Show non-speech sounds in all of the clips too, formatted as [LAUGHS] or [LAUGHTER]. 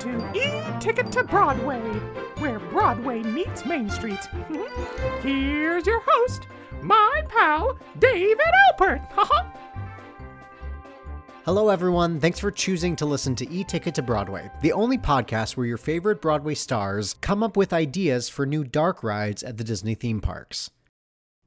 To E-Ticket to Broadway, where Broadway meets Main Street. [LAUGHS] Here's your host, my pal, David Alpert. [LAUGHS] Hello, everyone. Thanks for choosing to listen to E Ticket to Broadway, the only podcast where your favorite Broadway stars come up with ideas for new dark rides at the Disney theme parks.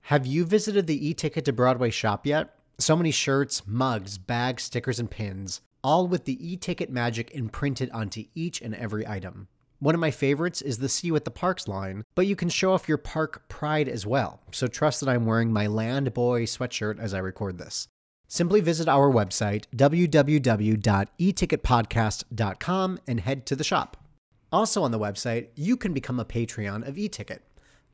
Have you visited the E Ticket to Broadway shop yet? So many shirts, mugs, bags, stickers, and pins, all with the e ticket magic imprinted onto each and every item. One of my favorites is the See You at the Parks line, but you can show off your park pride as well, so trust that I'm wearing my Land Boy sweatshirt as I record this. Simply visit our website, www.eticketpodcast.com, and head to the shop. Also on the website, you can become a Patreon of eTicket.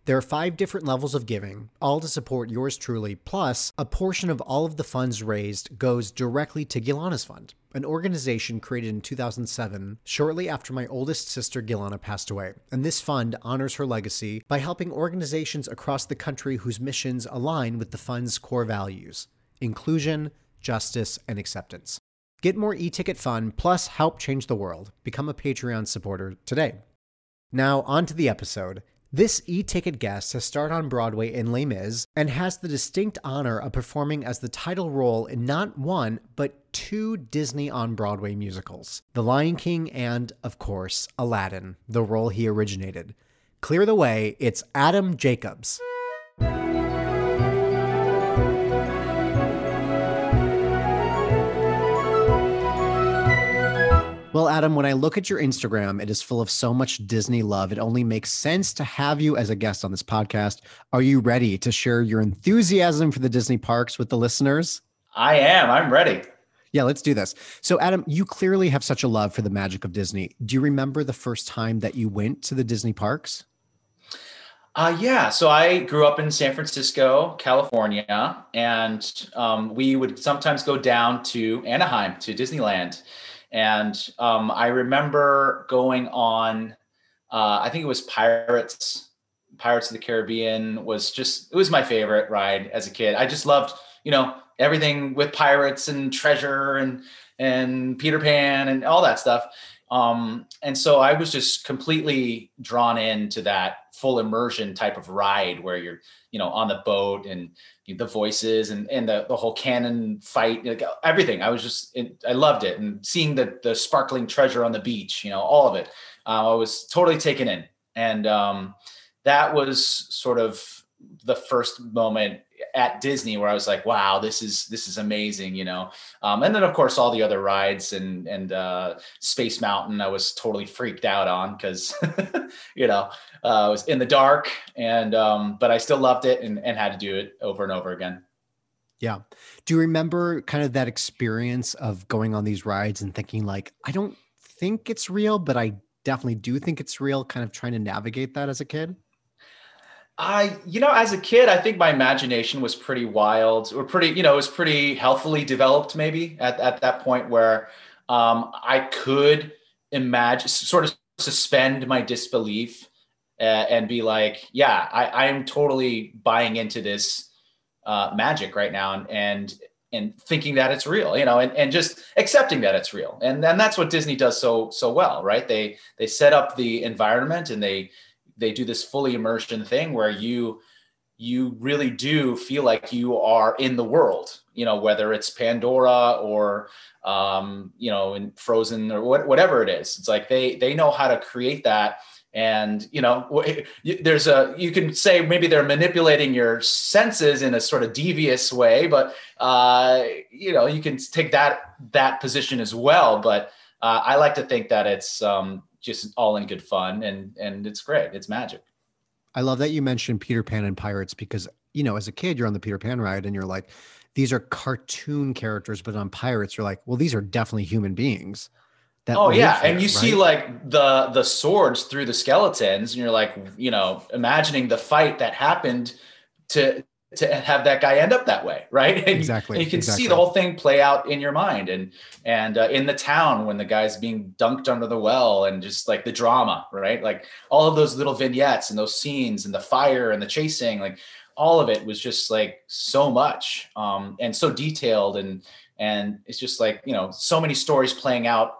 There are five different levels of giving, all to support yours truly, plus, a portion of all of the funds raised goes directly to Gilana's Fund, an organization created in 2007, shortly after my oldest sister Gilana passed away. And this fund honors her legacy by helping organizations across the country whose missions align with the fund's core values inclusion, justice, and acceptance. Get more e ticket fun, plus help change the world. Become a Patreon supporter today. Now, on to the episode. This e ticket guest has starred on Broadway in Les Mis and has the distinct honor of performing as the title role in not one, but two Disney on Broadway musicals The Lion King and, of course, Aladdin, the role he originated. Clear the way, it's Adam Jacobs. Well, Adam, when I look at your Instagram, it is full of so much Disney love. It only makes sense to have you as a guest on this podcast. Are you ready to share your enthusiasm for the Disney parks with the listeners? I am. I'm ready. Yeah, let's do this. So, Adam, you clearly have such a love for the magic of Disney. Do you remember the first time that you went to the Disney parks? Uh, yeah. So I grew up in San Francisco, California, and um, we would sometimes go down to Anaheim to Disneyland. And um, I remember going on, uh, I think it was Pirates, Pirates of the Caribbean was just, it was my favorite ride as a kid. I just loved, you know, everything with pirates and treasure and, and Peter Pan and all that stuff. Um, and so I was just completely drawn into that full immersion type of ride where you're, you know, on the boat and the voices and, and the, the whole cannon fight, like everything. I was just, I loved it. And seeing the, the sparkling treasure on the beach, you know, all of it, uh, I was totally taken in. And um, that was sort of the first moment at Disney where I was like, wow, this is this is amazing, you know. Um, and then of course all the other rides and and uh, Space Mountain, I was totally freaked out on because [LAUGHS] you know uh, I was in the dark, and um, but I still loved it and, and had to do it over and over again. Yeah. Do you remember kind of that experience of going on these rides and thinking like, I don't think it's real, but I definitely do think it's real, kind of trying to navigate that as a kid? I, you know, as a kid, I think my imagination was pretty wild or pretty, you know, it was pretty healthily developed maybe at, at that point where um, I could imagine, sort of suspend my disbelief and be like, yeah, I, I'm totally buying into this uh, magic right now and, and, and thinking that it's real, you know, and, and just accepting that it's real. And then that's what Disney does so, so well, right? They, they set up the environment and they, they do this fully immersion thing where you you really do feel like you are in the world you know whether it's pandora or um, you know in frozen or what, whatever it is. It's like they they know how to create that. And you know [LAUGHS] there's a you can say maybe they're manipulating your senses in a sort of devious way but uh, you know you can take that that position as well. But uh, i like to think that it's um, just all in good fun and and it's great. It's magic. I love that you mentioned Peter Pan and pirates because you know as a kid you're on the Peter Pan ride and you're like these are cartoon characters but on pirates you're like well these are definitely human beings. that oh yeah here, and you see like the the swords through the skeletons and you're like you know imagining the fight that happened to to have that guy end up that way right and you- Exactly, and you, can exactly. see the whole thing play out in your mind and and uh, in the town when the guy's being dunked under the well and just like the drama right like all of those little vignettes and those scenes and the fire and the chasing like all of it was just like so much um and so detailed and and it's just like you know so many stories playing out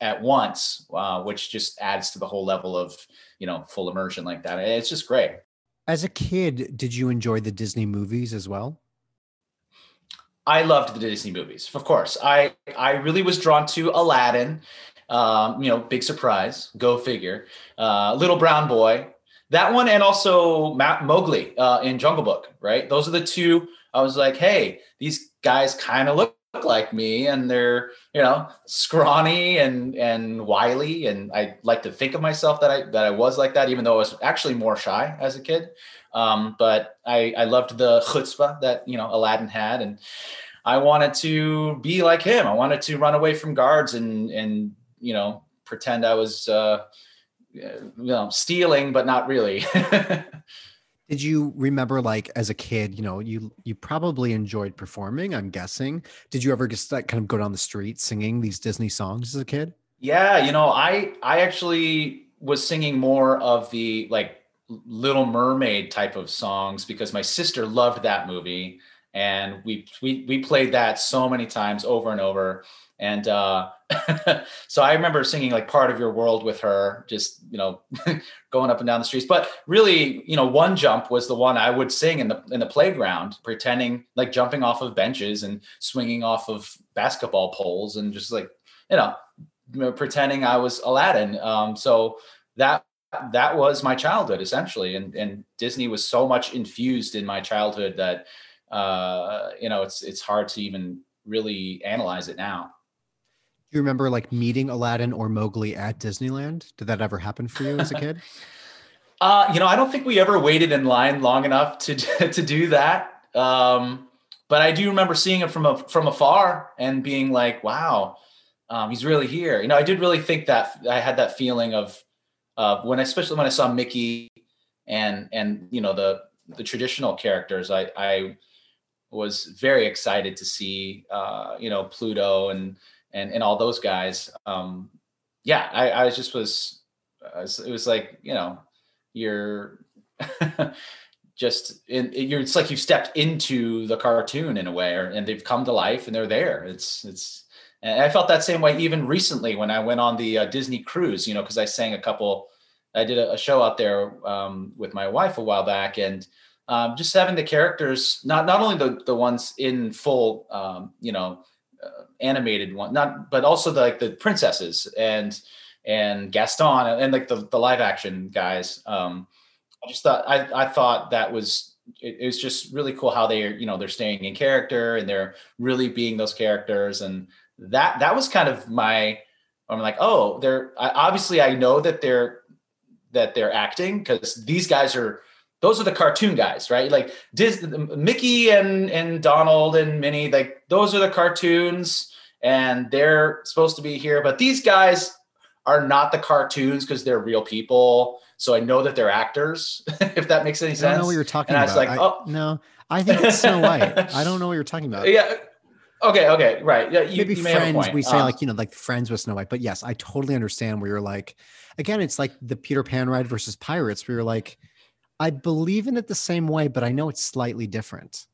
at once, uh, which just adds to the whole level of you know full immersion like that. It's just great. As a kid, did you enjoy the Disney movies as well? I loved the Disney movies, of course. I I really was drawn to Aladdin. Um, you know, big surprise, go figure. Uh, Little Brown Boy, that one, and also Ma- Mowgli uh, in Jungle Book. Right, those are the two. I was like, hey, these guys kind of look like me, and they're you know scrawny and and wily, and I like to think of myself that I that I was like that, even though I was actually more shy as a kid. Um, but I, I loved the chutzpah that you know Aladdin had, and I wanted to be like him. I wanted to run away from guards and and you know pretend I was uh, you know stealing, but not really. [LAUGHS] Did you remember like as a kid, you know, you you probably enjoyed performing, I'm guessing. Did you ever just like kind of go down the street singing these Disney songs as a kid? Yeah, you know, I I actually was singing more of the like Little Mermaid type of songs because my sister loved that movie and we we we played that so many times over and over. And uh [LAUGHS] so I remember singing like part of your world with her just you know [LAUGHS] going up and down the streets. But really you know one jump was the one I would sing in the in the playground pretending like jumping off of benches and swinging off of basketball poles and just like you know pretending I was Aladdin. Um, so that that was my childhood essentially, and and Disney was so much infused in my childhood that uh, you know it's it's hard to even really analyze it now. Do you remember like meeting Aladdin or Mowgli at Disneyland? Did that ever happen for you as a kid? [LAUGHS] Uh, you know, I don't think we ever waited in line long enough to [LAUGHS] to do that. Um, but I do remember seeing it from a, from afar and being like, "Wow, um, he's really here." You know, I did really think that I had that feeling of uh, when, especially when I saw Mickey and and you know the the traditional characters. I I was very excited to see uh, you know Pluto and and and all those guys. Um, yeah, I, I just was, I was it was like you know you're [LAUGHS] just in you're it's like you've stepped into the cartoon in a way or, and they've come to life and they're there it's it's and i felt that same way even recently when i went on the uh, disney cruise you know because i sang a couple i did a, a show out there um, with my wife a while back and um, just having the characters not not only the the ones in full um, you know uh, animated one not but also the, like the princesses and and gaston and, and like the, the live action guys. Um, I just thought I, I thought that was it, it was just really cool how they're you know they're staying in character and they're really being those characters. And that that was kind of my I'm like oh they're I, obviously I know that they're that they're acting because these guys are those are the cartoon guys right like Disney, Mickey and and Donald and Minnie like those are the cartoons and they're supposed to be here but these guys are not the cartoons because they're real people so I know that they're actors, [LAUGHS] if that makes any sense. I don't know what you're talking about. And I was about. like, I- oh. no, I think it's Snow White. I don't know what you're talking about. [LAUGHS] Yeah. Okay. Okay. Right. Yeah. You, Maybe you friends, we say Um, like, you know, like friends with Snow White. But yes, I totally understand where you're like, again, it's like the Peter Pan ride versus pirates, where you're like, I believe in it the same way, but I know it's slightly different.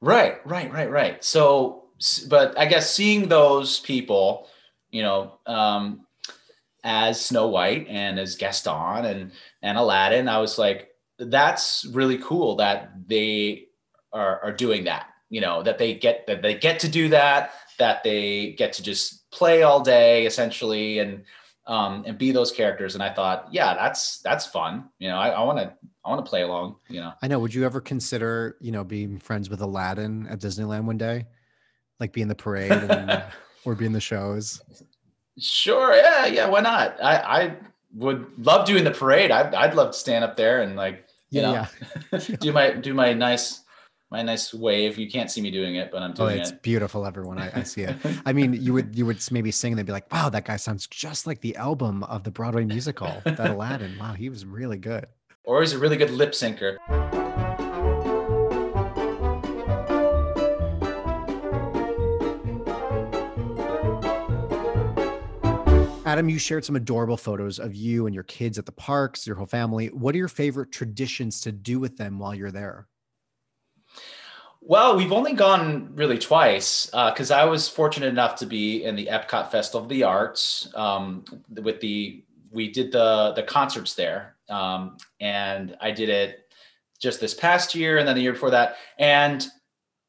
Right. Right. Right. Right. So, but I guess seeing those people, you know, um, as Snow White and as Gaston and and Aladdin, I was like, that's really cool that they are are doing that. You know, that they get that they get to do that, that they get to just play all day essentially, and um, and be those characters. And I thought, yeah, that's that's fun. You know, I want to I want to play along. You know. I know. Would you ever consider, you know, being friends with Aladdin at Disneyland one day? Like be in the parade and, [LAUGHS] or be in the shows? Sure. Yeah. Yeah. Why not? I, I would love doing the parade. I'd, I'd love to stand up there and like, you Yeah, know, [LAUGHS] do my, do my nice my nice wave. You can't see me doing it, but I'm oh, doing Oh, it's it. beautiful, everyone. I, I see it. [LAUGHS] I mean, you would you would maybe sing and they'd be like, "Wow, that guy sounds just like the album of the Broadway musical, that [LAUGHS] Aladdin. Wow, he was really good." Or he's a really good lip syncer. Adam, you shared some adorable photos of you and your kids at the parks, your whole family. What are your favorite traditions to do with them while you're there? Well, we've only gone really twice because I was fortunate enough to be in the Epcot Festival of the Arts um, with the we did the the concerts there, um, and I did it just this past year and then the year before that, and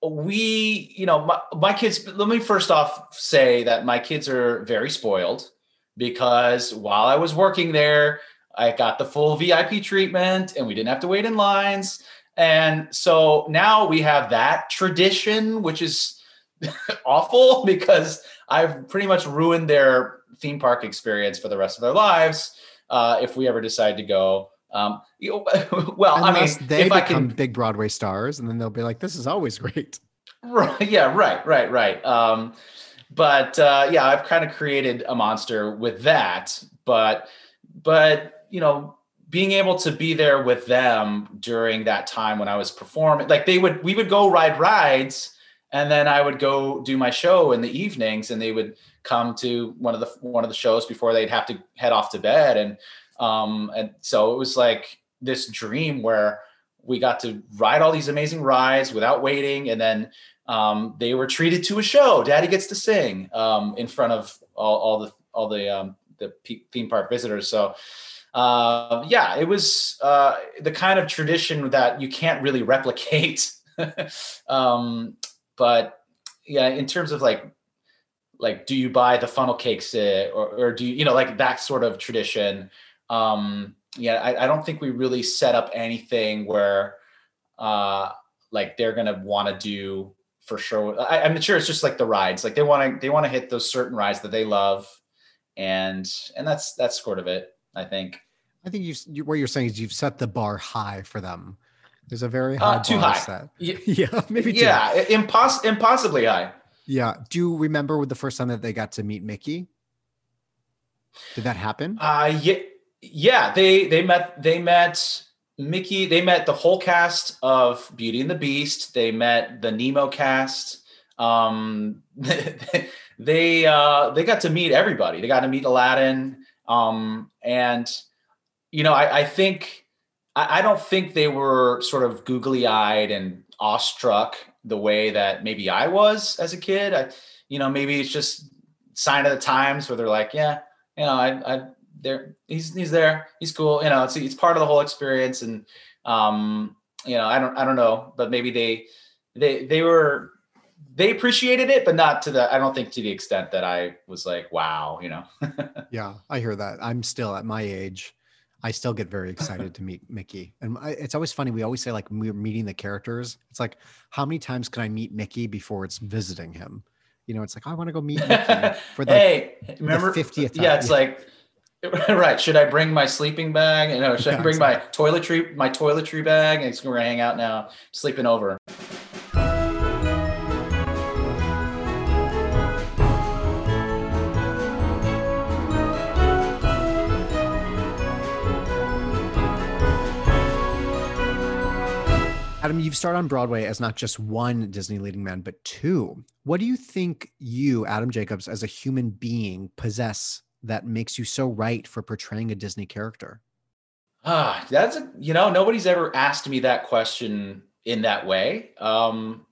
we, you know, my, my kids. Let me first off say that my kids are very spoiled because while I was working there, I got the full VIP treatment, and we didn't have to wait in lines. And so now we have that tradition, which is [LAUGHS] awful [LAUGHS] because I've pretty much ruined their theme park experience for the rest of their lives uh, if we ever decide to go. Um, [LAUGHS] well, Unless I mean, they if I become can, big Broadway stars, and then they'll be like, "This is always great." right, yeah, right, right, right. Um, but uh, yeah, I've kind of created a monster with that. But but you know, being able to be there with them during that time when I was performing, like they would, we would go ride rides, and then I would go do my show in the evenings, and they would come to one of the one of the shows before they'd have to head off to bed, and um, and so it was like this dream where we got to ride all these amazing rides without waiting, and then um, they were treated to a show. Daddy gets to sing um, in front of all, all the all the um, the theme park visitors. So uh, yeah, it was uh, the kind of tradition that you can't really replicate. [LAUGHS] um, but yeah, in terms of like, like, do you buy the funnel cakes uh, or, or do you, you know, like that sort of tradition? Um, yeah, I, I don't think we really set up anything where, uh, like they're gonna want to do for sure. I, I'm sure it's just like the rides. Like they want to, they want to hit those certain rides that they love, and and that's that's sort of it. I think. I think you, you what you're saying is you've set the bar high for them. There's a very high Uh, too bar high. set. Y- [LAUGHS] Yeah, maybe. too yeah, impos- impossibly high. Yeah. Do you remember with the first time that they got to meet Mickey? Did that happen? Uh yeah, yeah. They they met they met Mickey. They met the whole cast of Beauty and the Beast. They met the Nemo cast. Um, [LAUGHS] they uh they got to meet everybody. They got to meet Aladdin. Um, and you know, I, I think I, I don't think they were sort of googly eyed and awestruck the way that maybe I was as a kid. I, you know, maybe it's just sign of the times where they're like, yeah, you know, I, I, there, he's, he's there, he's cool. You know, it's, it's part of the whole experience. And, um, you know, I don't, I don't know, but maybe they, they, they were, they appreciated it, but not to the, I don't think to the extent that I was like, wow, you know? [LAUGHS] Yeah, I hear that. I'm still at my age. I still get very excited to meet Mickey. And I, it's always funny. We always say, like, we're meeting the characters. It's like, how many times can I meet Mickey before it's visiting him? You know, it's like, I want to go meet [LAUGHS] Mickey for the hey, remember 50th time. Yeah, it's Yeah. like [LAUGHS] right. Should I bring my sleeping bag? You know, should Yeah, I bring my toiletry my toiletry bag? And we're gonna hang out now, sleeping over. You've on Broadway as not just one Disney leading man, but two. What do you think you, Adam Jacobs, as a human being, possess that makes you so right for portraying a Disney character? Ah, that's a you know nobody's ever asked me that question in that way. Um,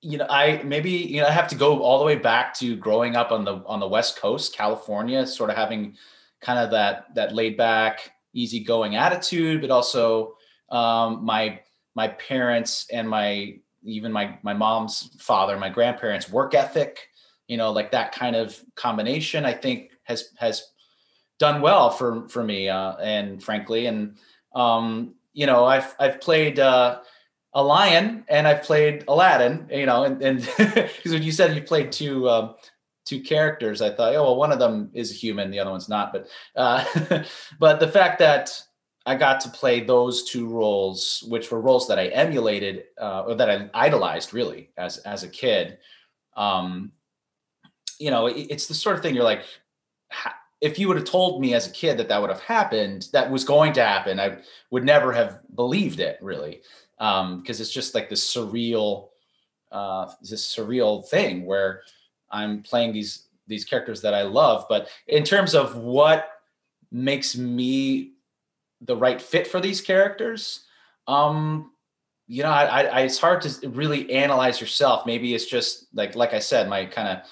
you know, I maybe you know I have to go all the way back to growing up on the on the West Coast, California, sort of having kind of that that laid back, easygoing attitude, but also um, my my parents and my even my my mom's father, my grandparents' work ethic, you know, like that kind of combination, I think has has done well for for me uh, and frankly and um you know i've i've played uh a lion and i've played aladdin you know and and [LAUGHS] because when you said you played two um two characters i thought oh well one of them is a human the other one's not but uh [LAUGHS] but the fact that I got to play those two roles, which were roles that I emulated uh, or that I idolized really as as a kid. Um, you know, it, it's the sort of thing you're like, if you would have told me as a kid that that would have happened, that was going to happen, I would never have believed it really, because um, it's just like this surreal, uh, this surreal thing where I'm playing these these characters that I love. But in terms of what makes me the right fit for these characters. Um you know I, I it's hard to really analyze yourself. Maybe it's just like like i said my kind of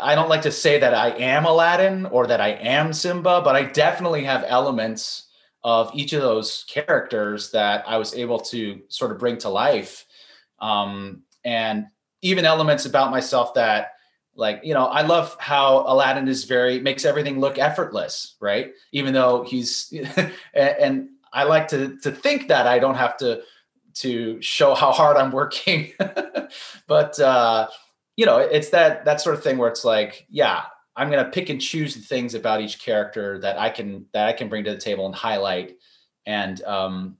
i don't like to say that i am aladdin or that i am simba but i definitely have elements of each of those characters that i was able to sort of bring to life. Um and even elements about myself that like you know i love how aladdin is very makes everything look effortless right? Even though he's [LAUGHS] and i like to to think that i don't have to to show how hard i'm working. [LAUGHS] But uh you know it's that that sort of thing where it's like yeah i'm going to pick and choose the things about each character that i can that i can bring to the table and highlight and um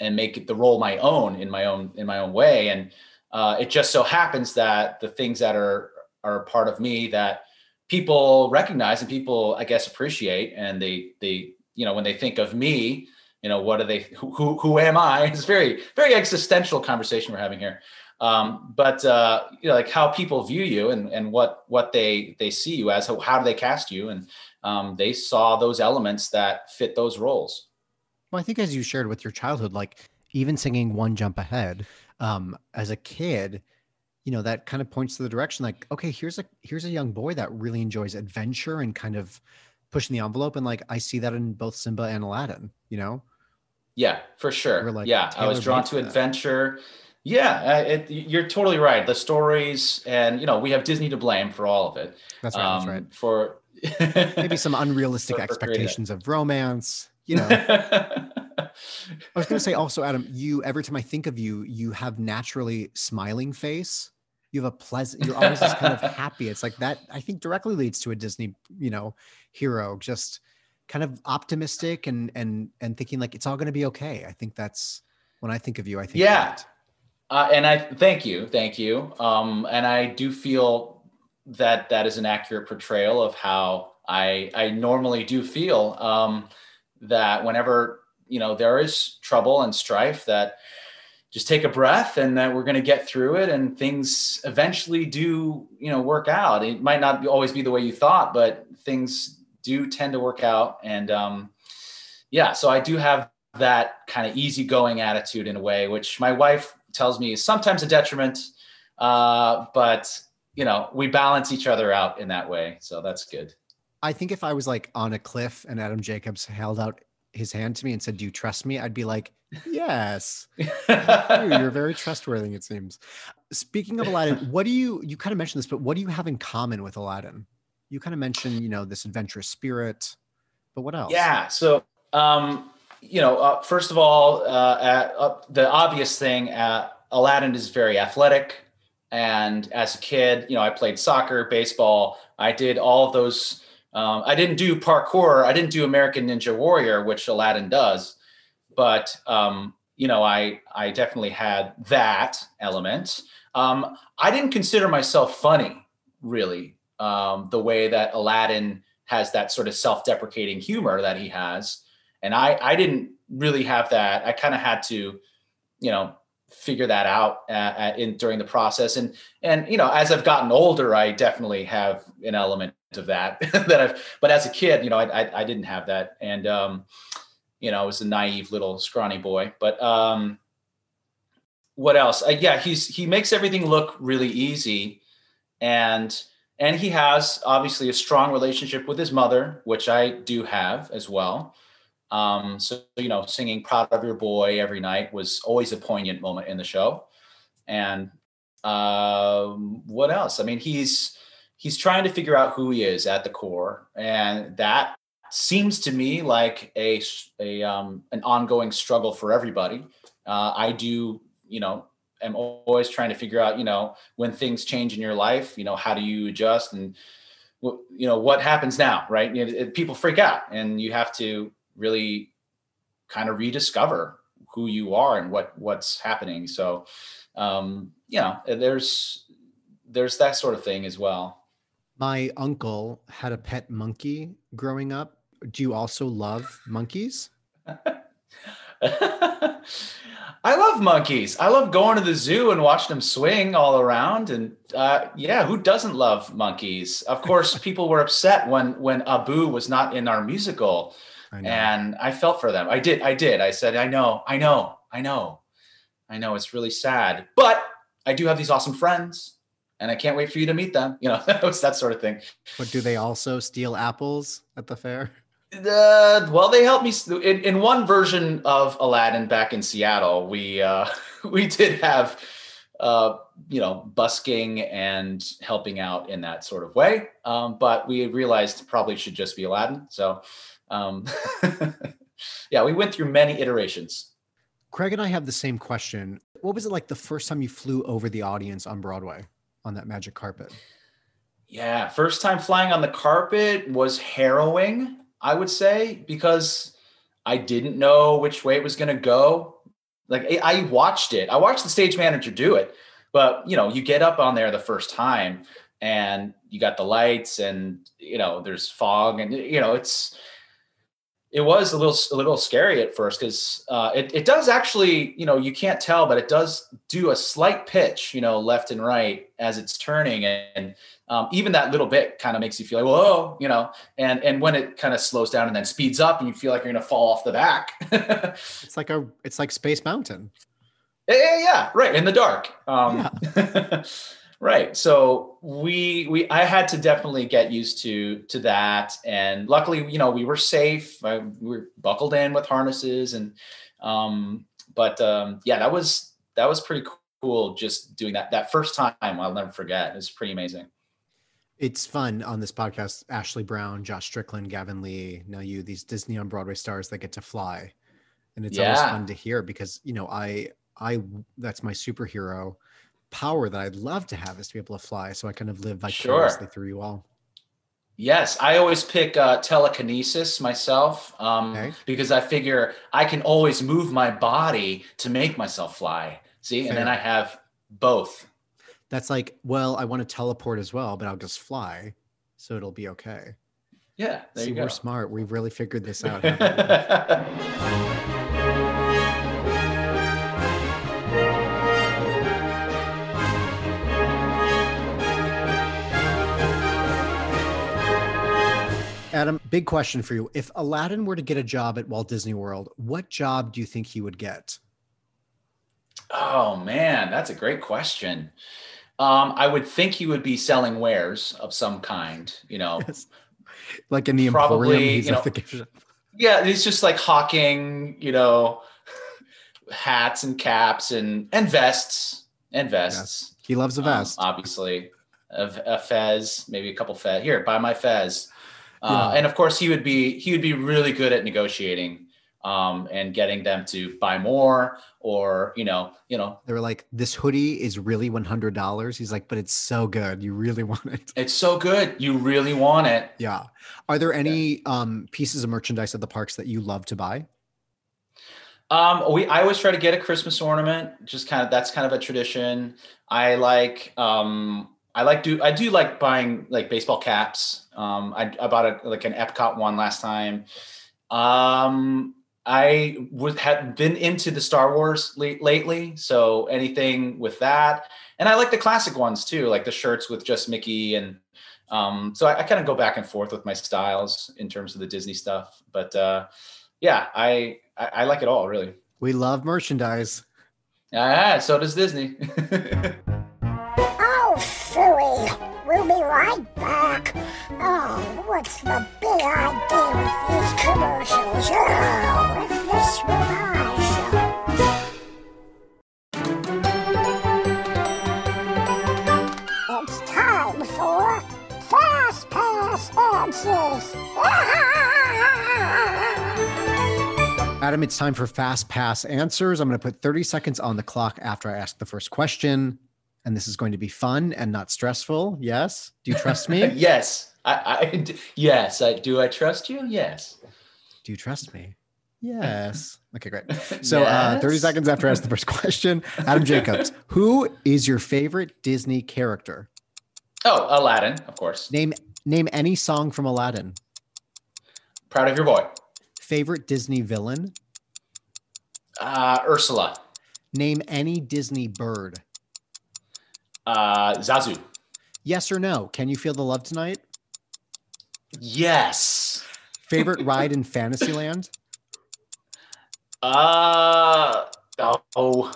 and make the role my own in my own in my own way. And uh, it just so happens that the things that are are a part of me that people recognize and people I guess appreciate. And they they you know when they think of me you know what are they who who, who am I? [LAUGHS] It's very very existential conversation we're having here. Um, but uh, you know like how people view you and and what what they they see you as how, how do they cast you? And um, they saw those elements that fit those roles. Well I think as you shared with your childhood like even singing one jump ahead um, as a kid you know that kind of points to the direction like okay here's a here's a young boy that really enjoys adventure and kind of pushing the envelope and like i see that in both simba and aladdin you know? Yeah for sure. Like yeah i was drawn to adventure. Yeah it, you're totally right. The stories and you know we have disney to blame for all of it. That's right, um, that's right. for [LAUGHS] maybe some unrealistic for, expectations for of romance you know? [LAUGHS] I was going to say also, Adam, you every time I think of you, you have naturally smiling face you have a pleasant you're always just kind of [LAUGHS] happy. It's like that i think directly leads to a disney you know hero just kind of optimistic and and and thinking like it's all going to be okay. I think that's when i think of you i think yeah. uh, and i thank you thank you. Um and i do feel that that is an accurate portrayal of how i i normally do feel um that whenever you know there is trouble and strife that just take a breath and that we're going to get through it and things eventually do you know work out. It might not always be the way you thought but things do tend to work out. And um yeah so i do have that kind of easygoing attitude in a way which my wife tells me is sometimes a detriment uh but you know we balance each other out in that way. So that's good. I think if i was like on a cliff and adam jacobs held out his hand to me and said, "Do you trust me?" I'd be like, "Yes, [LAUGHS] you're very trustworthy." It seems. Speaking of Aladdin, what do you you kind of mentioned this, but what do you have in common with Aladdin? You kind of mentioned, you know, this adventurous spirit, but what else? Yeah. So, um, you know, uh, first of all, uh, at, uh, the obvious thing, uh, Aladdin is very athletic. And as a kid, you know, I played soccer, baseball. I did all of those um, I didn't do parkour. I didn't do American Ninja Warrior, which Aladdin does, but um, you know, I I definitely had that element. Um, I didn't consider myself funny, really, um, the way that Aladdin has that sort of self-deprecating humor that he has, and I I didn't really have that. I kind of had to, you know, figure that out uh, in during the process and and you know as i've gotten older i definitely have an element of that [LAUGHS] that I've but as a kid you know I, I, I didn't have that and um you know I was a naive little scrawny boy but um what else? Uh, yeah he's he makes everything look really easy and and he has obviously a strong relationship with his mother which I do have as well. Um so you know singing proud of your boy every night was always a poignant moment in the show. And um what else? I mean he's he's trying to figure out who he is at the core, and that seems to me like a a um, an ongoing struggle for everybody. Uh, I do, you know, am always trying to figure out, you know, when things change in your life, you know, how do you adjust and you know what happens now, right? You know, people freak out, and you have to really kind of rediscover who you are and what what's happening. So, um, you know, there's there's that sort of thing as well. My uncle had a pet monkey growing up. Do you also love monkeys? [LAUGHS] I love monkeys. I love going to the zoo and watching them swing all around. And uh, yeah, who doesn't love monkeys? Of course, [LAUGHS] people were upset when when Abu was not in our musical, I and I felt for them. I did. I did. I said, I know, I know, I know, I know. It's really sad, but I do have these awesome friends, and I can't wait for you to meet them. You know, [LAUGHS] it's that sort of thing. But do they also steal apples at the fair? Uh, well, they helped me in, in one version of Aladdin back in Seattle. We uh, [LAUGHS] we did have uh, you know busking and helping out in that sort of way, um, but we realized probably should just be Aladdin. So um, [LAUGHS] yeah, we went through many iterations. Craig and I have the same question. What was it like the first time you flew over the audience on Broadway on that magic carpet? Yeah, first time flying on the carpet was harrowing. I would say, because I didn't know which way it was going to go. Like I watched it. I watched the stage manager do it. But, you know, you get up on there the first time and you got the lights and, you know, there's fog and, you know, it's, it was a little a little scary at first because uh, it it does actually you know you can't tell but it does do a slight pitch you know left and right as it's turning and um, even that little bit kind of makes you feel like whoa you know and and when it kind of slows down and then speeds up and you feel like you're gonna fall off the back [LAUGHS] it's like a it's like space mountain yeah yeah right in the dark um, yeah. [LAUGHS] right. So we we i had to definitely get used to to that. And luckily you know we were safe. I, we were buckled in with harnesses and um but um yeah that was that was pretty cool just doing that that first time. I'll never forget. It's pretty amazing. It's fun on this podcast. Ashley Brown, Josh Strickland, Gavin Lee, now you, these Disney on Broadway stars that get to fly. And it's yeah. always fun to hear because, you know, I, I, that's my superhero power that I'd love to have is to be able to fly. So I kind of live vicariously sure. through you all. Yes, I always pick uh, telekinesis myself um, okay. because I figure I can always move my body to make myself fly. See, Fair. and then I have both that's like, well, I want to teleport as well, but I'll just fly, so it'll be okay. Yeah, there See, you go. We're smart. We've really figured this out. [LAUGHS] [LAUGHS] Adam, big question for you. If Aladdin were to get a job at Walt Disney World, what job do you think he would get? Oh man, that's a great question. Um, I would think he would be selling wares of some kind, you know, yes. like in the probably, Emporium, you know, the yeah, he's just like hawking, you know, hats and caps and and vests and vests. Yes. He loves a um, vest, um, obviously. A, a, fez, maybe a couple fez. Here, buy my fez. Uh, yeah. And of course, he would be he would be really good at negotiating um, and getting them to buy more or you know you know they were like this hoodie is really $100 he's like but it's so good you really [LAUGHS] want it it's so good you really want it yeah are there any yeah. um, pieces of merchandise at the parks that you love to buy um, we I always try to get a Christmas ornament. Just kind of that's kind of a tradition. I like um, I like do I do like buying like baseball caps. Um, I, I bought a like an Epcot one last time. Um, I would have been into the Star Wars lately, so anything with that, and I like the classic ones too, like the shirts with just Mickey, and um, so I, I kind of go back and forth with my styles in terms of the Disney stuff. But uh, yeah, I, I, I like it all really. We love merchandise. Ah, so does Disney. [LAUGHS] oh, phooey. We'll be right back. Oh, what's the big idea with these commercials? Oh, if this were my show. It's time for Fast Pass Answers. [LAUGHS] Adam, it's time for Fast Pass Answers. I'm going to put 30 seconds on the clock after I ask the first question and this is going to be fun and not stressful. Yes. Do you trust me? [LAUGHS] yes. I, I, yes. I, do I trust you? Yes. Do you trust me? [LAUGHS] Yes. Okay, great. So, uh, 30 seconds after I ask the first question, Adam Jacobs, [LAUGHS] who is your favorite Disney character? Oh, Aladdin, of course. Name name any song from Aladdin. Proud of your boy. Favorite Disney villain? Uh, Ursula. Name any Disney bird. Uh, Zazu. Yes or no? Can you feel the love tonight? Yes. Favorite [LAUGHS] ride in Fantasyland? Uh oh.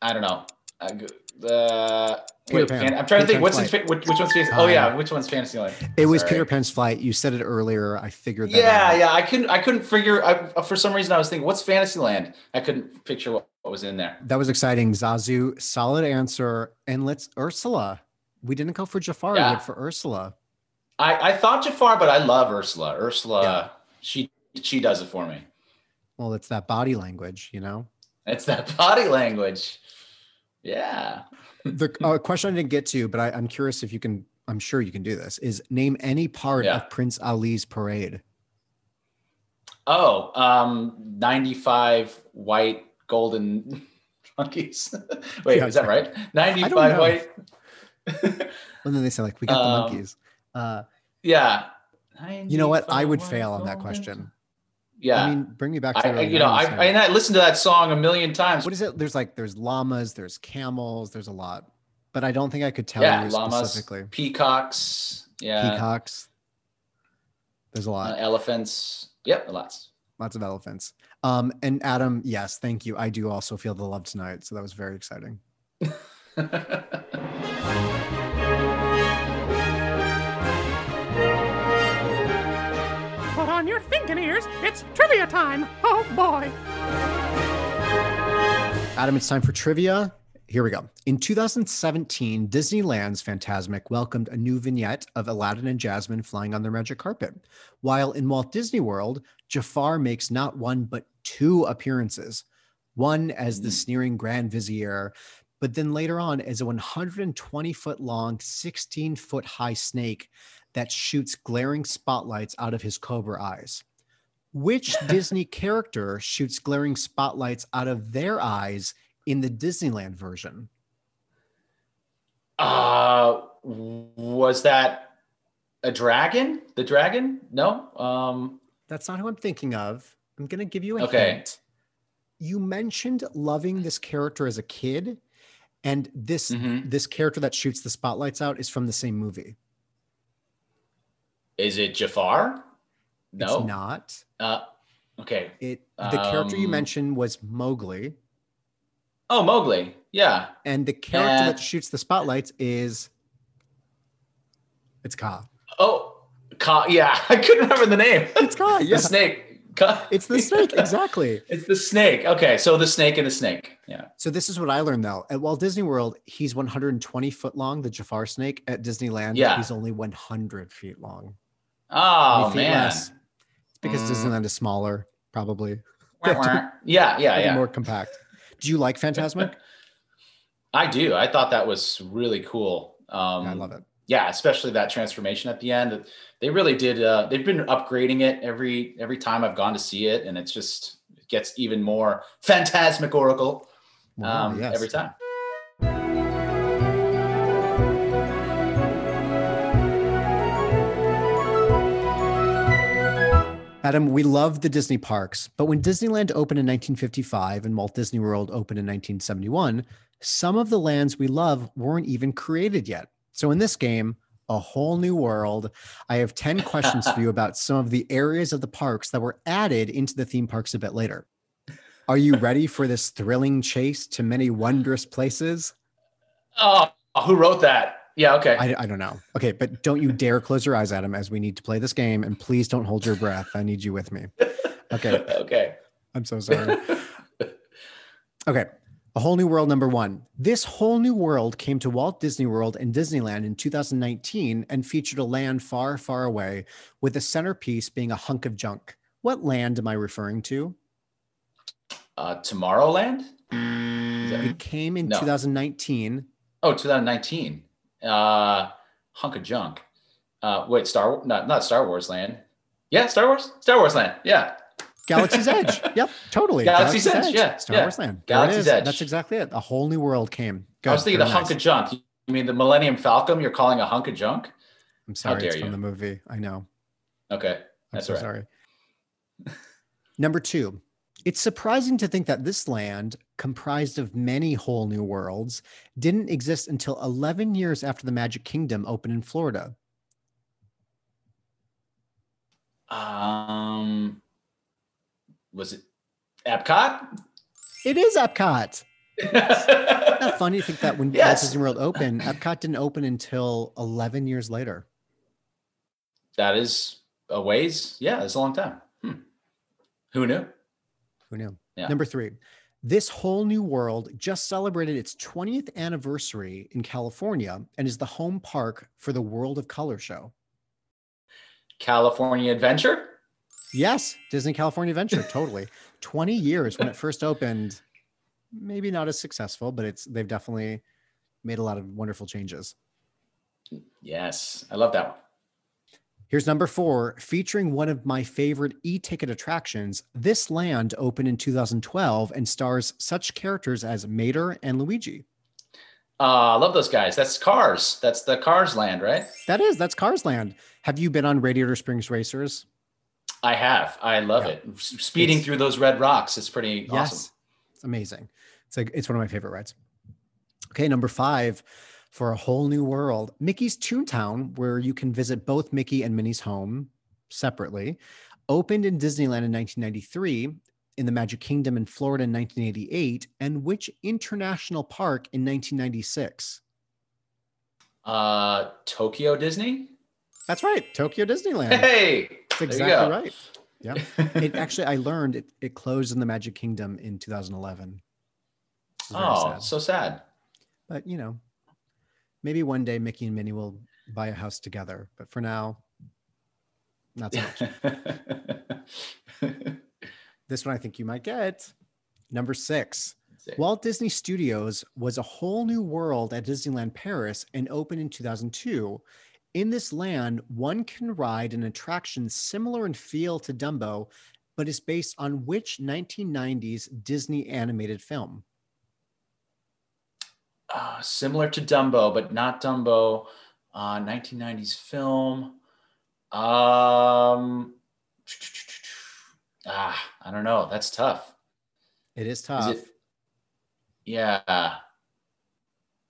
I don't know. Uh, uh, Peter wait, Pan. fan- I'm trying Peter to think. What's his which, which one's fantasy? Oh yeah, which one's Fantasyland? It was Sorry. Peter Pan's flight. You said it earlier. I figured that Yeah, out. yeah. I couldn't. I couldn't figure. I, for some reason, I was thinking, what's Fantasyland? I couldn't picture what, what was in there. That was exciting. Zazu, solid answer. And let's Ursula. We didn't go for Jafar, Yeah. we went for Ursula. I, I thought Jafar, but I love Ursula. Ursula, Yeah. she she does it for me. Well, it's that body language, you know? It's that body language. Yeah. The uh, question I didn't get to, but I, I'm curious if you can, I'm sure you can do this, is name any part Yeah. of Prince Ali's parade. Oh, um, 95 white golden [LAUGHS] monkeys. [LAUGHS] Wait, Yeah, is that right? 95 white. [LAUGHS] And then they say, like, we got the Um, monkeys. Uh, yeah. you know what? I would fail on that question. Yeah. I mean, bring me back to I, the you know, I, 90s I, and I listened to that song a million times. What is it? There's like, there's llamas, there's camels, there's a lot, but I don't think I could tell yeah, you llamas, specifically. peacocks, yeah, Peacocks. There's a lot. uh, elephants. Yep, lots. Lots of elephants. Um, and Adam, yes, thank you. I do also feel the love tonight. So that was very exciting. Put on your thinking ears. It's trivia time. Oh boy. Adam, it's time for trivia. Here we go. In 2017, Disneyland's Fantasmic welcomed a new vignette of Aladdin and Jasmine flying on their magic carpet. While in Walt Disney World, Jafar makes not one but two appearances. One as the Mm. sneering Grand Vizier, but then later on as a 120 foot long, 16 foot high snake that shoots glaring spotlights out of his cobra eyes. Which [LAUGHS] Disney character shoots glaring spotlights out of their eyes in the Disneyland version? uh, was that a dragon? The dragon? No. Um, That's not who I'm thinking of. I'm going to give you a Okay. hint. You mentioned loving this character as a kid, and this Mhm. this character that shoots the spotlights out is from the same movie. is it Jafar? No. It's not. Uh, okay. It the character you Um, mentioned was Mowgli, Oh, Mowgli. Yeah. and the character Uh, that shoots the spotlights is it's Kaa. Kaa- yeah. [LAUGHS] I couldn't remember the name. It's Kaa. Yeah, The snake. Kaa- it's the snake [LAUGHS] exactly. It's the snake. Okay, so the snake and the snake. Yeah. So this is what I learned though. At Walt Disney World, he's 120 foot long, the Jafar snake. At Disneyland, Yeah. he's only 100 feet long. Oh feet man. less. It's because Mm. Disneyland is smaller, probably. [LAUGHS] Wah, wah. Yeah, yeah, yeah. More compact. Do you like Fantasmic? I do. I thought that was really cool. Um, Yeah, I love it. Yeah, especially that transformation at the end. They really did. Uh, they've been upgrading it every every time I've gone to see it, and it's just it gets even more [LAUGHS] phantasmic oracle Wow, um, yes. every time. Adam, we love the Disney parks, but when Disneyland opened in 1955 and Walt Disney World opened in 1971, some of the lands we love weren't even created yet. So in this game, a whole new world, I have 10 questions for you [LAUGHS] about some of the areas of the parks that were added into the theme parks a bit later. Are you ready for this thrilling chase to many wondrous places? Oh, who wrote that? Yeah. Okay. I, I don't know. Okay, but don't you dare close your eyes, Adam, as we need to play this game. And please don't hold your breath. I need you with me. [LAUGHS] Okay. okay. I'm so sorry. [LAUGHS] okay. A whole new world number one. This whole new world came to Walt Disney World and Disneyland in 2019 and featured a land far, far away, with the centerpiece being a hunk of junk. What land am I referring to? Uh, Tomorrowland. That- It came in No. 2019. Oh, 2019. Uh, hunk of junk. Uh, wait, Star Wars? Not not Star Wars Land. Yeah, Star Wars. Star Wars Land. Yeah. Galaxy's Edge. [LAUGHS] Yep, totally. Galaxy's Edge, yeah, Star yeah. Wars Land. Galaxy's. Edge. That's exactly it. A whole new world came. Good. I was thinking Very the hunk of junk. You mean the Millennium Falcon? You're calling a hunk of junk? I'm sorry, it's from you. the movie. I know. Okay, I'm that's so all right. sorry. [LAUGHS] Number two, it's surprising to think that this land, comprised of many whole new worlds, didn't exist until 11 years after the Magic Kingdom opened in Florida. Um, was it Epcot? It is Epcot. [LAUGHS] Isn't that funny to think that when Walt Disney World opened, Epcot didn't open until 11 years later. that is a ways. Yeah, it's a long time. Hmm. Who knew? Who knew? Yeah. Number three, this whole new world just celebrated its 20th anniversary in California and is the home park for the World of Color show. California Adventure? Yes, Disney California Adventure, totally. 20 years when it first opened, maybe not as successful, but it's they've definitely made a lot of wonderful changes. Yes, I love that one. Here's number four, featuring one of my favorite e-ticket attractions. This land opened in 2012 and stars such characters as Mater and Luigi. Uh, I love those guys. That's Cars. That's the Cars land, right? That is, that's Cars Land. Have you been on Radiator Springs Racers? I have. I love Yeah. it. Speeding It's- through those red rocks. is pretty Yes. awesome. It's amazing. It's like it's one of my favorite rides. Okay, number five, for a whole new world, Mickey's Toontown, where you can visit both Mickey and Minnie's home separately, opened in Disneyland in 1993, in the Magic Kingdom in Florida in 1988, and which international park in 1996? Uh, Tokyo Disney. That's right, Tokyo Disneyland. Hey, That's exactly right. Yeah. It actually, I learned it, it closed in the Magic Kingdom in 2011. Oh, sad. so sad. but you know, maybe one day Mickey and Minnie will buy a house together. But for now, not so much. [LAUGHS] this one I think you might get. Number six. Walt Disney Studios was a whole new world at Disneyland Paris and opened in 2002. In this land, one can ride an attraction similar in feel to Dumbo, but is based on which 1990s Disney animated film? uh, similar to Dumbo, but not Dumbo. Uh, 1990s film. Um, [TSK] ah, I don't know. That's tough. It is Is tough. it? Yeah.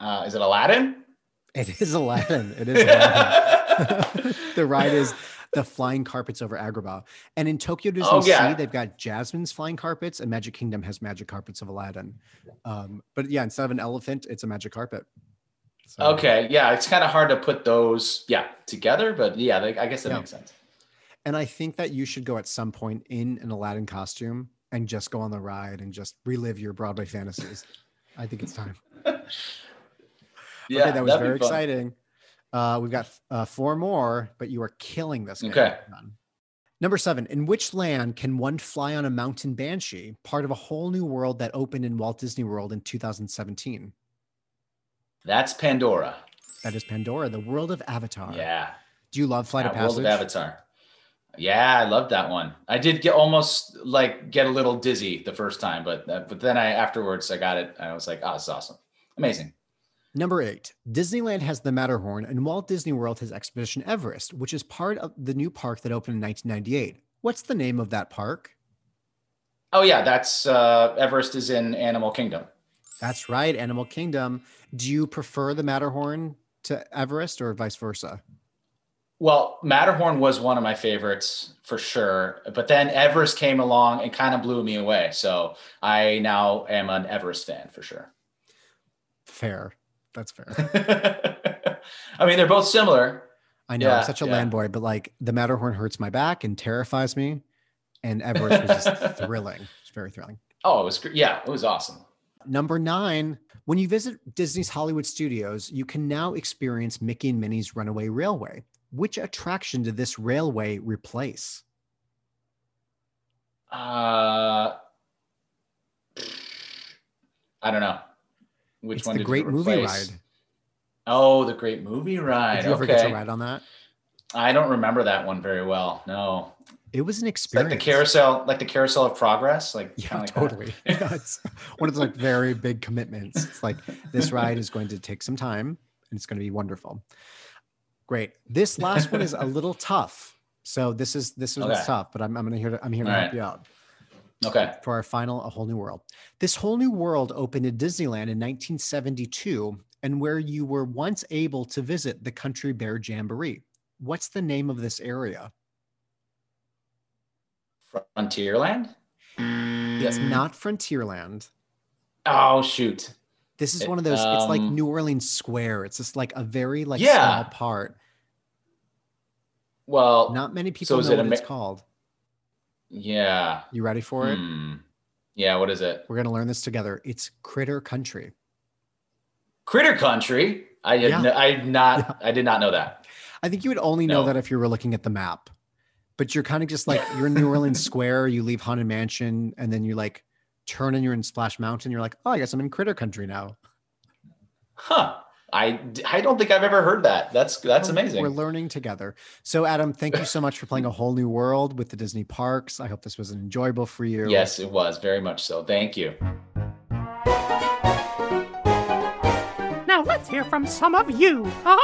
Uh, is it Aladdin? It is Aladdin. It is Aladdin. [LAUGHS] the ride is the flying carpets over Agrabah. And in Tokyo Disney Oh, yeah. Sea, they've got Jasmine's flying carpets, and Magic Kingdom has magic carpets of Aladdin. Um, but yeah, instead of an elephant, it's a magic carpet. So, Okay. Yeah, it's kind of hard to put those, yeah, together, but yeah, they, I guess that Yeah. makes sense. And I think that you should go at some point in an Aladdin costume and just go on the ride and just relive your Broadway fantasies. I think it's time. [LAUGHS] Yeah, okay, that was very exciting. Uh, we've got uh, four more, but you are killing this. game. Okay. Number seven. In which land can one fly on a mountain banshee, part of a whole new world that opened in Walt Disney World in 2017? That's Pandora. That is Pandora, the world of Avatar. Yeah. Do you love Flight Yeah, of World of Avatar. Yeah, I love that one. I did get almost like get a little dizzy the first time, but uh, but then I afterwards I got it. I was like, oh, it's awesome, amazing. Number eight, Disneyland has the Matterhorn and Walt Disney World has Expedition Everest, which is part of the new park that opened in 1998. What's the name of that park? Oh yeah, that's uh, Everest is in Animal Kingdom. That's right, Animal Kingdom. Do you prefer the Matterhorn to Everest or vice versa? Well, Matterhorn was one of my favorites for sure, but then Everest came along and kind of blew me away. So I now am an Everest fan for sure. Fair. That's fair. [LAUGHS] I mean, they're both similar. I know Yeah, I'm such a yeah. land boy, but like the Matterhorn hurts my back and terrifies me. And Everest was just [LAUGHS] thrilling. It's very thrilling. Oh, it was gr- yeah, it was awesome. Number nine, when you visit Disney's Hollywood Studios, you can now experience Mickey and Minnie's Runaway Railway. Which attraction did this railway replace? Uh, I don't know. Which it's one the Great Movie? Ride. Oh, the Great Movie Ride. Did you ever okay. get to ride on that? I don't remember that one very well. No. It was an experience. like the carousel, like the carousel of progress. Like Yeah, like totally. [LAUGHS] Yeah, it's one of the like very big commitments. It's like this ride is going to take some time and it's going to be wonderful. Great. This last one is a little tough. So this is this one's Okay. tough, but I'm I'm gonna here to I'm here to All help right. you out Okay. for our final A Whole New World. This whole new world opened in Disneyland in 1972 and where you were once able to visit the Country Bear Jamboree. What's the name of this area? Frontierland. Yes, not Frontierland. Oh shoot. This is one of those. it's like um, New Orleans Square. It's just like a very like Yeah. small part. Well, Not many people is know what it's called. Yeah. You ready for it? Hmm. Yeah. What is it? We're gonna learn this together. It's Critter Country. Critter Country. I did. Yeah. n- I not. I did not know that. I think you would only know No. that if you were looking at the map. But you're kind of just like you're in New Orleans [LAUGHS] Square. You leave Haunted Mansion, and then you like turn and you're in Splash Mountain. You're like, oh, I guess I'm in Critter Country now. Huh. I. d- I don't think I've ever heard that. That's that's Well, We're amazing. learning together. So, Adam, thank you so much for playing a whole new world with the Disney parks. I hope this was enjoyable for you. Yes, it was very much so. Thank you. Now let's hear from some of you, huh?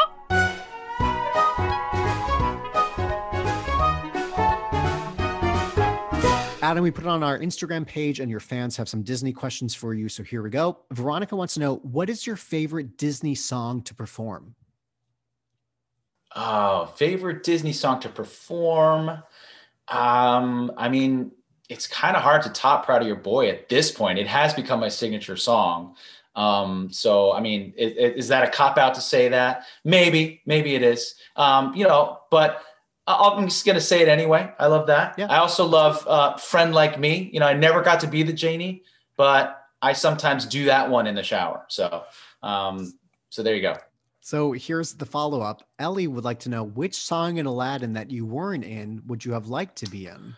Adam, we put it on our Instagram page, and your fans have some Disney questions for you. So here we go. Veronica wants to know what is your favorite Disney song to perform? Oh, favorite Disney song to perform. Um, I mean, it's kind of hard to top "Proud of Your Boy" at this point. It has become my signature song. Um, so, I mean, i- i- is that a cop out to say that? Maybe, maybe it is. Um, you know, but I'm just gonna say it anyway. I love that. Yeah. I also love uh, "Friend Like Me." You know, I never got to be the genie, but I sometimes do that one in the shower. So, um, so there you go. So here's the follow up. Ellie would like to know which song in Aladdin that you weren't in would you have liked to be in?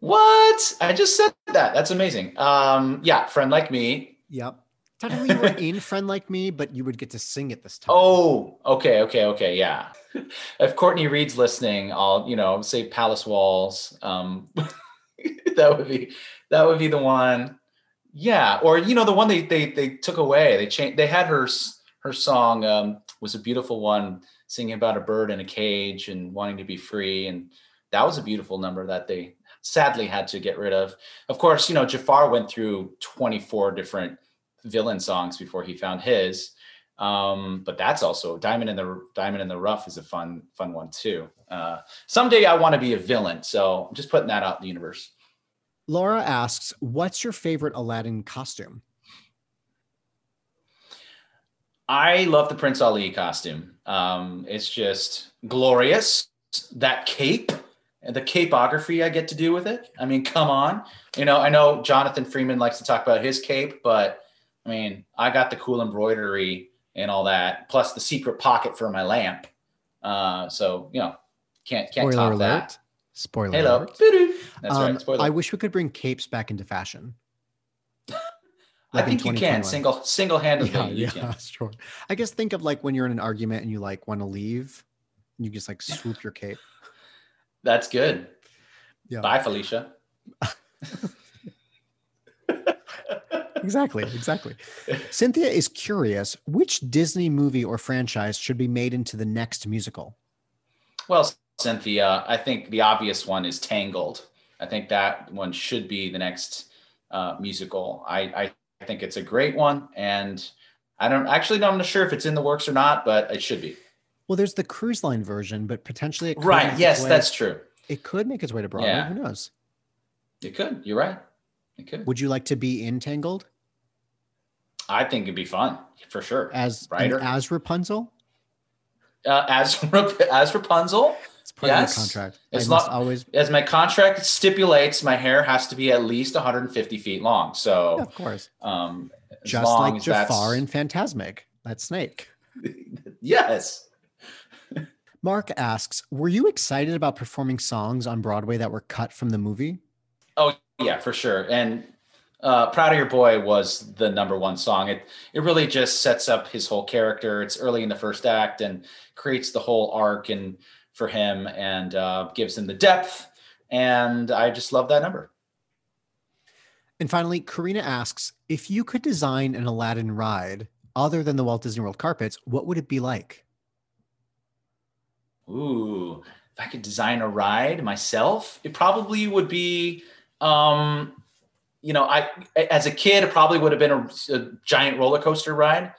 What? I just said that. That's amazing. Um, yeah, friend like me. Yep. Technically, you were in Friend Like Me, but you would get to sing it this time. Oh, okay, okay, okay, yeah. [LAUGHS] if Courtney Reed's listening, I'll you know say Palace Walls. Um, [LAUGHS] that would be that would be the one. Yeah, or you know the one they they they took away. They changed. They had her her song um, was a beautiful one, singing about a bird in a cage and wanting to be free, and that was a beautiful number that they sadly had to get rid of. Of course, you know Jafar went through 24 different villain songs before he found his. Um, but that's also Diamond in the Diamond in the Rough is a fun fun one too. Uh, someday I want to be a villain, so I'm just putting that out in the universe. Laura asks, "What's your favorite Aladdin costume?" I love the Prince Ali costume. Um, it's just glorious. That cape and the capeography I get to do with it. I mean, come on. You know, I know Jonathan Freeman likes to talk about his cape, but I mean, I got the cool embroidery and all that, plus the secret pocket for my lamp. Uh, so you know, can't can't Spoiler top alert. that. Spoiler Hello. alert. That's Um, right. Spoiler. I wish we could bring capes back into fashion. [LAUGHS] I like in think you can single single handedly. Yeah, you yeah, can. sure. I guess think of like when you're in an argument and you like want to leave, you just like swoop your cape. That's good. Yeah. Bye, Felicia. [LAUGHS] Exactly, exactly. Cynthia is curious which Disney movie or franchise should be made into the next musical? Well, Cynthia, I think the obvious one is Tangled. I think that one should be the next uh, musical. I, I think it's a great one, and I don't actually. I'm not sure if it's in the works or not, but it should be. Well, there's the cruise line version, but potentially it could Right? Yes, way- that's true. it could make its way to Broadway. Yeah. Who knows? It could. You're right. Could. Would you like to be entangled? I think it'd be fun for sure. as Rider? as Rapunzel? Uh, as [LAUGHS] as Rapunzel, It's part of Yes. contract. It's I not- always. as my contract stipulates, my hair has to be at least 150 feet long. Yeah, So, of course. um, Just long like Jafar in Fantasmic, that snake. [LAUGHS] yes. Mark asks, "Were you excited about performing songs on Broadway that were cut from the movie?" Oh yeah, for sure. And uh, "Proud of Your Boy" was the number one song. It it really just sets up his whole character. It's early in the first act and creates the whole arc and for him and uh, gives him the depth and I just love that number. And finally, Karina asks if you could design an Aladdin ride other than the Walt Disney World carpets, what would it be like? Ooh, if I could design a ride myself, it probably would be, um, you know, I as a kid, it probably would have been a, a giant roller coaster ride.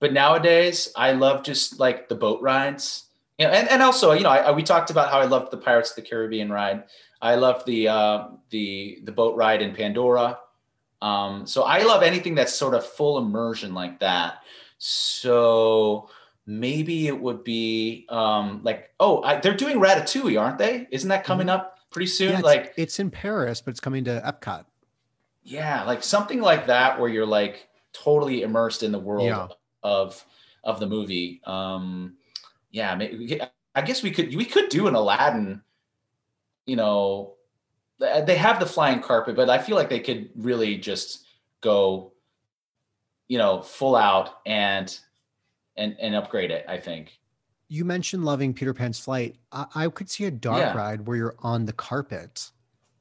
But nowadays, I love just like the boat rides. You know, and, and also, you know, I, I, we talked about how I loved the Pirates of the Caribbean ride. I love the uh, the the boat ride in Pandora. Um, so I love anything that's sort of full immersion like that. So maybe it would be um, like, oh, I, they're doing Ratatouille, aren't they? Isn't that coming mm-hmm. up pretty soon? Yeah, it's, like it's in Paris, but it's coming to Epcot. Yeah, like something like that where you're like totally immersed in the world yeah. of of the movie. Um, yeah, maybe, I guess we could we could do an Aladdin. You know, they have the flying carpet, but I feel like they could really just go, you know, full out and and and upgrade it. I think. You mentioned loving Peter Pan's flight. I, I could see a dark yeah. ride where you're on the carpet.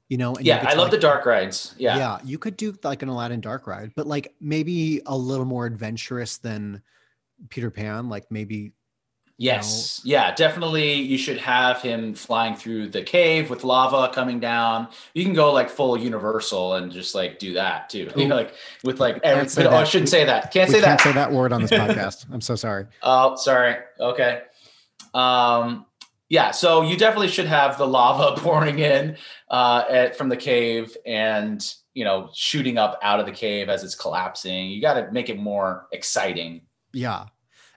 You know, yeah, I love like, the dark rides. Yeah, yeah, you could do like an Aladdin dark ride, but like maybe a little more adventurous than Peter Pan. Like maybe Yes. know? Yeah, definitely. You should have him flying through the cave with lava coming down. You can go like full universal and just like do that too. [LAUGHS] You know, like with like every, oh, I shouldn't say that. Can't we say can't that. say that word on this [LAUGHS] podcast. I'm so sorry. Oh, sorry. Okay. Um, yeah, so you definitely should have the lava [LAUGHS] pouring in uh, at, from the cave and you know shooting up out of the cave as it's collapsing. You got to make it more exciting. Yeah,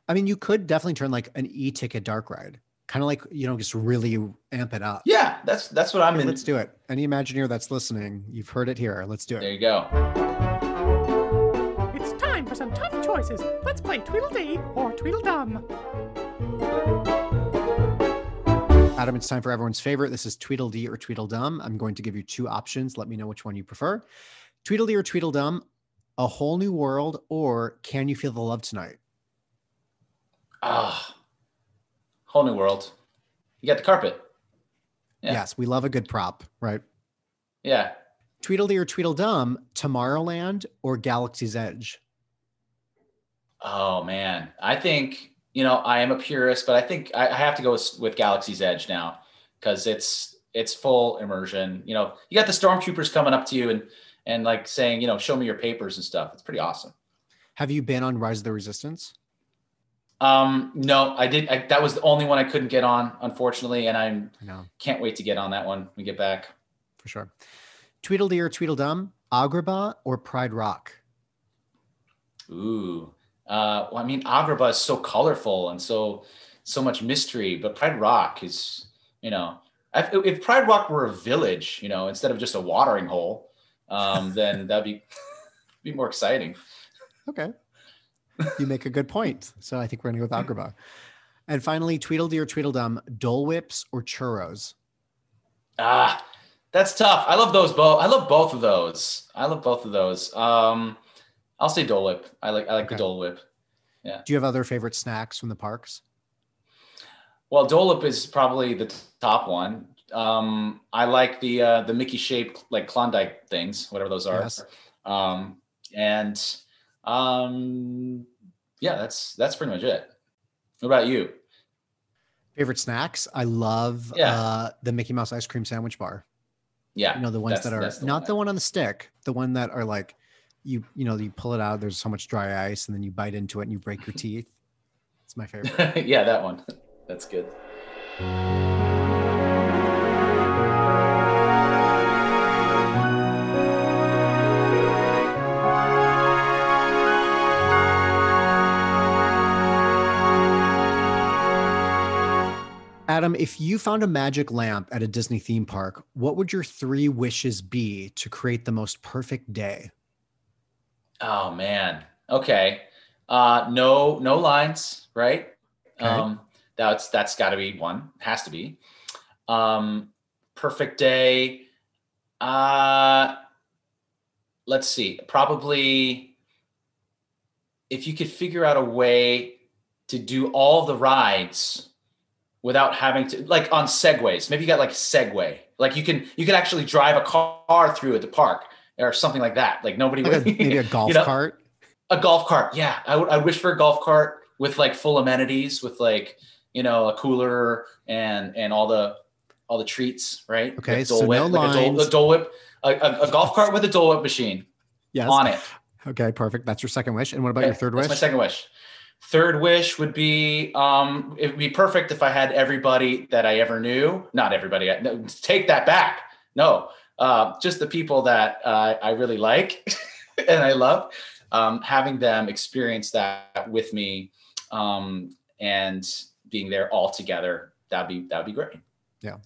I mean, you could definitely turn like an e-ticket dark ride, kind of like you know, just really amp it up. Yeah, that's that's what I'm okay, in. Let's do it. Any Imagineer that's listening, you've heard it here. Let's do it. There you go. It's time for some tough choices. Let's play Tweedledee or Tweedledum. Adam, it's time for everyone's favorite. This is Tweedledee or Tweedledum. I'm going to give you two options. Let me know which one you prefer. Tweedledee or Tweedledum, A Whole New World, or Can You Feel the Love Tonight? Ah, oh, whole new world. You got the carpet. Yeah. Yes, we love a good prop, right? Yeah. Tweedledee or Tweedledum, Tomorrowland or Galaxy's Edge? Oh man, I think you know I am a purist, but I think I, I have to go with, with Galaxy's Edge now because it's it's full immersion. You know, you got the stormtroopers coming up to you and and like saying, you know, show me your papers and stuff. It's pretty awesome. Have you been on Rise of the Resistance? Um, no, I did. I, that was the only one I couldn't get on, unfortunately, and I'm I can't wait to get on that one when we get back. For sure. Tweedledee or Tweedledum, Agrabah or Pride Rock? Ooh, uh, well, I mean, Agrabah is so colorful and so so much mystery, but Pride Rock is, you know, if, if Pride Rock were a village, you know, instead of just a watering hole, um, [LAUGHS] then that'd be be more exciting. Okay you make a good point. So I think we're going to go with Agrabah. And finally, Tweedledee or Tweedledum, Dole Whips or churros? Ah, that's tough. I love those both. I love both of those. I love both of those. Um, I'll say Dole Whip. I like I like okay. the Dole Whip. Yeah. Do you have other favorite snacks from the parks? Well, Dole Whip is probably the top one. Um, I like the uh, the Mickey shaped like Klondike things, whatever those are. Yes. Um, and um, yeah, that's that's pretty much it. What about you? Favorite snacks? I love yeah. uh, the Mickey Mouse ice cream sandwich bar. Yeah, you know the ones that are the not one the one on the stick, the one that are like you you know you pull it out. There's so much dry ice, and then you bite into it and you break your teeth. It's my favorite. [LAUGHS] yeah, that one. That's good. Adam, if you found a magic lamp at a Disney theme park, what would your three wishes be to create the most perfect day? Oh man. Okay. Uh no no lines, right? Okay. Um that's that's got to be one. Has to be. Um perfect day. Uh let's see. Probably if you could figure out a way to do all the rides without having to like on segways. Maybe you got like a Segway Like you can you can actually drive a car through at the park or something like that. Like nobody Like a, would [LAUGHS] maybe a golf you know? cart. A golf cart, yeah. I would I wish for a golf cart with like full amenities, with like you know a cooler and and all the all the treats, right? Okay, Like so Dole no Whip, like a Dole, lines. a Dole Whip, a, a, a golf cart with a Dole Whip machine Yes. on it. Okay, perfect. That's your second wish. And what about Okay, your third wish? my second wish. Third wish would be um, it would be perfect if I had everybody that I ever knew. Not everybody. I- No, take that back. No, uh, just the people that uh, I really like [LAUGHS] and I love. Um, having them experience that with me um, and being there all together. That'd be that'd be great. Yeah,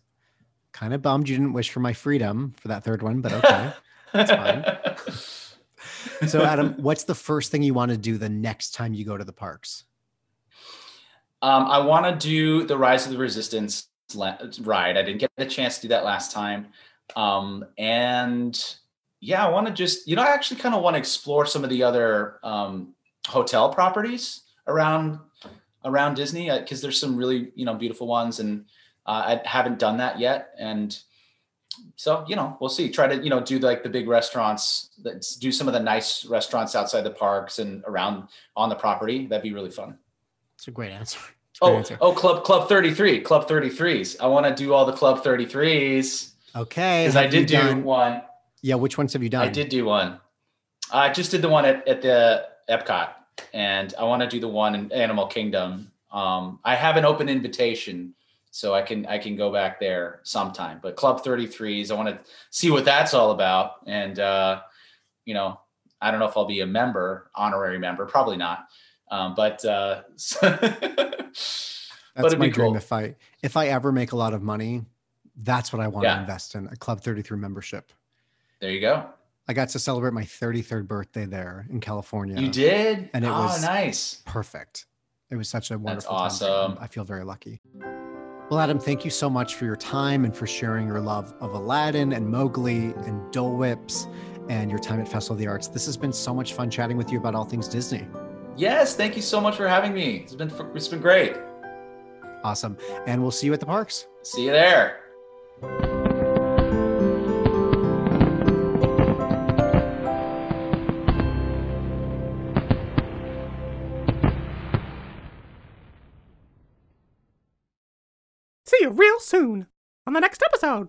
kind of bummed you didn't wish for my freedom for that third one, but okay. That's fine. [LAUGHS] so, Adam, what's the first thing you want to do the next time you go to the parks? Um, I want to do the Rise of the Resistance ride. I didn't get the chance to do that last time. Um, and yeah, I want to just, you know, I actually kind of want to explore some of the other um, hotel properties around around Disney because there's some really, you know, beautiful ones, and uh, I haven't done that yet. And so, you know, we'll see. Try to, you know, do like the big restaurants. That do some of the nice restaurants outside the parks and around on the property. That'd be really fun. It's a great answer. A great Oh, answer. oh, Club Club 33, Club 33s. I want to do all the Club 33s Okay. because I did do done- one. Yeah, which ones have you done? I did do one. I just did the one at, at the Epcot, and I want to do the one in Animal Kingdom. Um, I have an open invitation, so I can I can go back there sometime. But Club 33s, I want to see what that's all about, and uh, you know, I don't know if I'll be a member, honorary member, probably not. Um, but uh, [LAUGHS] That's it'd my be dream. cool. If I if I ever make a lot of money, that's what I want to invest in a Club 33 membership. there you go. I got to celebrate my 33rd birthday there in California. You did, And it oh, was- nice. Perfect. It was such a wonderful That's time awesome. I feel very lucky. Well, Adam, thank you so much for your time and for sharing your love of Aladdin and Mowgli and Dole Whips and your time at Festival of the Arts. This has been so much fun chatting with you about all things Disney. Yes, thank you so much for having me. It's been it's been great. Awesome. And we'll see you at the parks. See you there. See you real soon on the next episode.